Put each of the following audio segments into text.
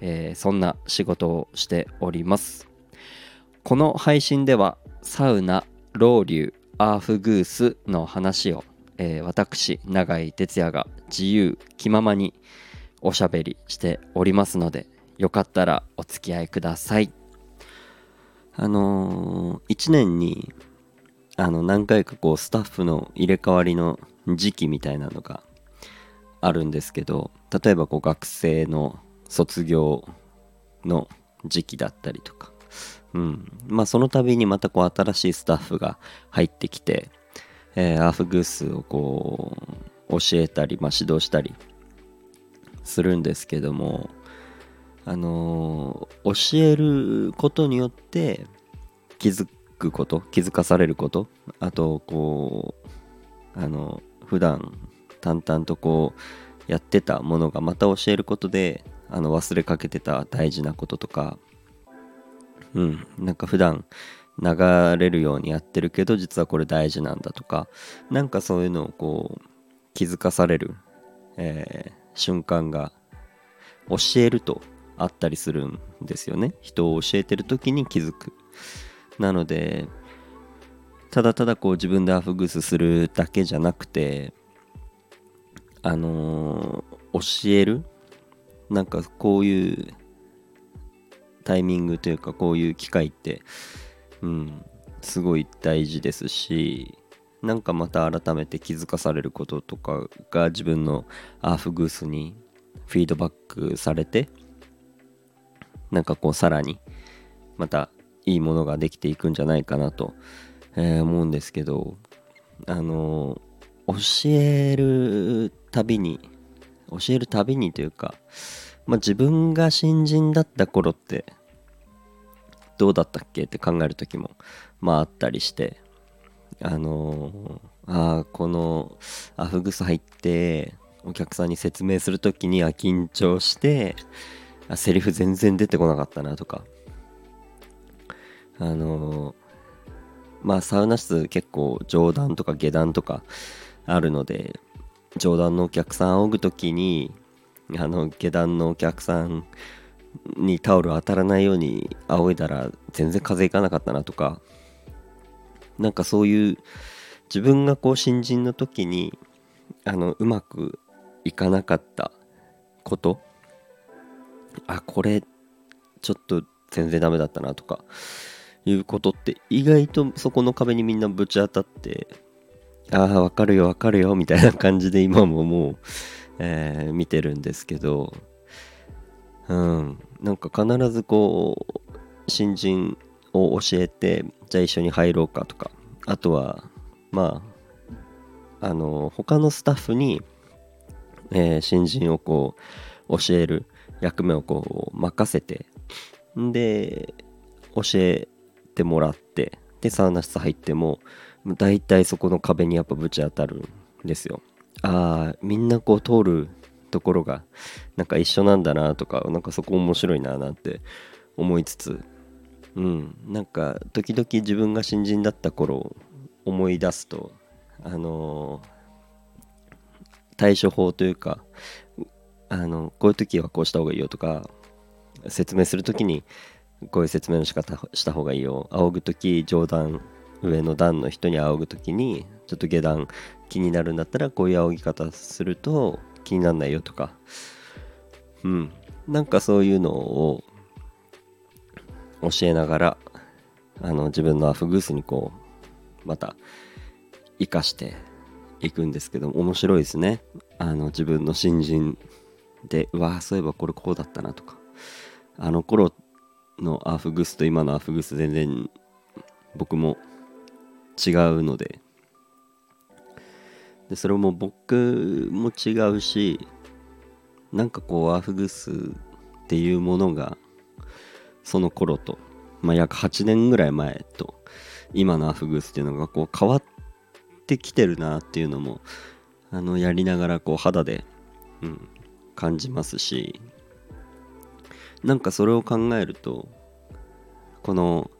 えー、そんな仕事をしております。この配信ではサウナロウリュアーフグースの話を、えー、私永井哲也が自由気ままにおしゃべりしておりますのでよかったらお付き合いください。あのー、1年にあの何回かこうスタッフの入れ替わりの時期みたいなのがあるんですけど例えばこう学生の卒業の時期だったりとか、うん、まあその度にまたこう新しいスタッフが入ってきて、えー、アーフグースをこう教えたり、まあ、指導したりするんですけどもあのー、教えることによって気づくこと気づかされることあとこうあの普段淡々とこうやってたものがまた教えることであの忘れかけてた大事なこととか。うん。なんか普段流れるようにやってるけど実はこれ大事なんだとか。なんかそういうのをこう気づかされる、えー、瞬間が教えるとあったりするんですよね。人を教えてる時に気づく。なのでただただこう自分でアフグスするだけじゃなくてあのー、教えるなんかこういうタイミングというかこういう機会ってうんすごい大事ですしなんかまた改めて気づかされることとかが自分のアーフグースにフィードバックされてなんかこうさらにまたいいものができていくんじゃないかなと、えー、思うんですけどあの、教えるたびに教えるたびにというか、まあ、自分が新人だった頃ってどうだったっけ？って考える時もまああったりしてあのー、あこのアフグス入ってお客さんに説明する時にあ緊張してあセリフ全然出てこなかったなとかあのー、まあサウナ室結構上段とか下段とかあるので上段のお客さん仰ぐ時にあの下段のお客さんにタオル当たらないように仰いだら全然風邪いかなかったなとかなんかそういう自分がこう新人の時にあのうまくいかなかったことあこれちょっと全然ダメだったなとかいうことって意外とそこの壁にみんなぶち当たってああ、わかるよ、わかるよ、みたいな 感じで今ももう、えー、見てるんですけど、うん、なんか必ずこう、新人を教えて、じゃあ一緒に入ろうかとか、あとは、まあ、あの、他のスタッフに、えー、新人をこう、教える役目をこう、任せて、で、教えてもらって、で、サウナ室入っても、大体そこの壁にやっぱぶち当たるんですよ。ああみんなこう通るところがなんか一緒なんだなとかなんかそこ面白いななんて思いつつ。うん。なんか時々自分が新人だった頃を思い出すとあのー、対処法というかあのこういう時はこうした方がいいよとか説明する時にこういう説明の仕方した方がいいよ。仰ぐ時冗談上の段の人に仰ぐ時にちょっと下段気になるんだったらこういう仰ぎ方すると気になんないよとか。うん。なんかそういうのを教えながらあの自分のアフグースにこうまた生かしていくんですけど面白いですね。あの自分の新人でうわそういえばこれこうだったなとか。あの頃のアフグースと今のアフグース全然僕も違うので。でそれも僕も違うしなんかこうアフグスっていうものがその頃とまあ、約8年ぐらい前と今のアフグスっていうのがこう変わってきてるなっていうのもあのやりながらこう肌で、うん、感じますしなんかそれを考えるとこの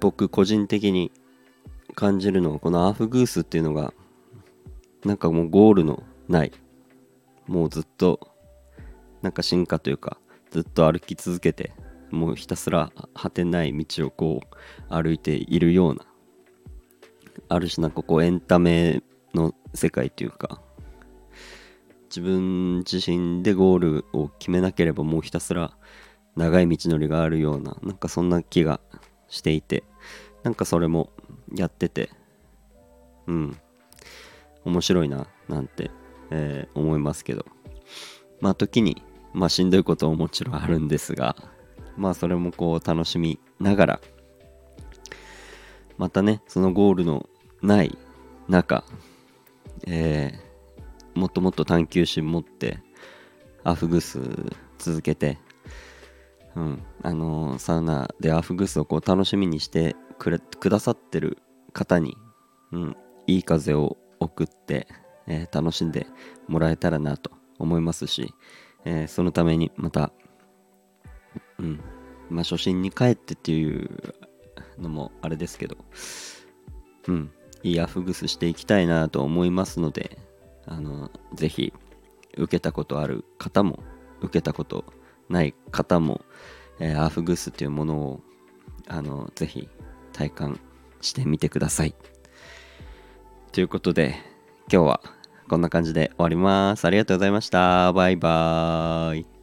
僕個人的に感じるのはこのアーフグースっていうのがなんかもうゴールのないもうずっとなんか進化というかずっと歩き続けてもうひたすら果てない道をこう歩いているようなある種なんかこうエンタメの世界というか自分自身でゴールを決めなければもうひたすら長い道のりがあるようななんかそんな気がしていてなんかそれもやっててうん面白いななんて、えー、思いますけど。まあ時にまあしんどいことももちろんあるんですがまあそれもこう楽しみながらまたねそのゴールのない中えー、もっともっと探求心持ってアフグス続けてうん。あの、サウナでアフグスをこう楽しみにしてくれくださってる方に、うん、いい風を送って、えー、楽しんでもらえたらなと思いますし、えー、そのためにまた、うん。まあ、初心に帰ってっていうのもあれですけど、うん、いいアフグスしていきたいなと思いますので、あの、ぜひ、受けたことある方も、受けたことない方も、えー、アフグスというものを、あの、ぜひ体感してみてください。ということで、今日はこんな感じで終わります。ありがとうございました。バイバーイ。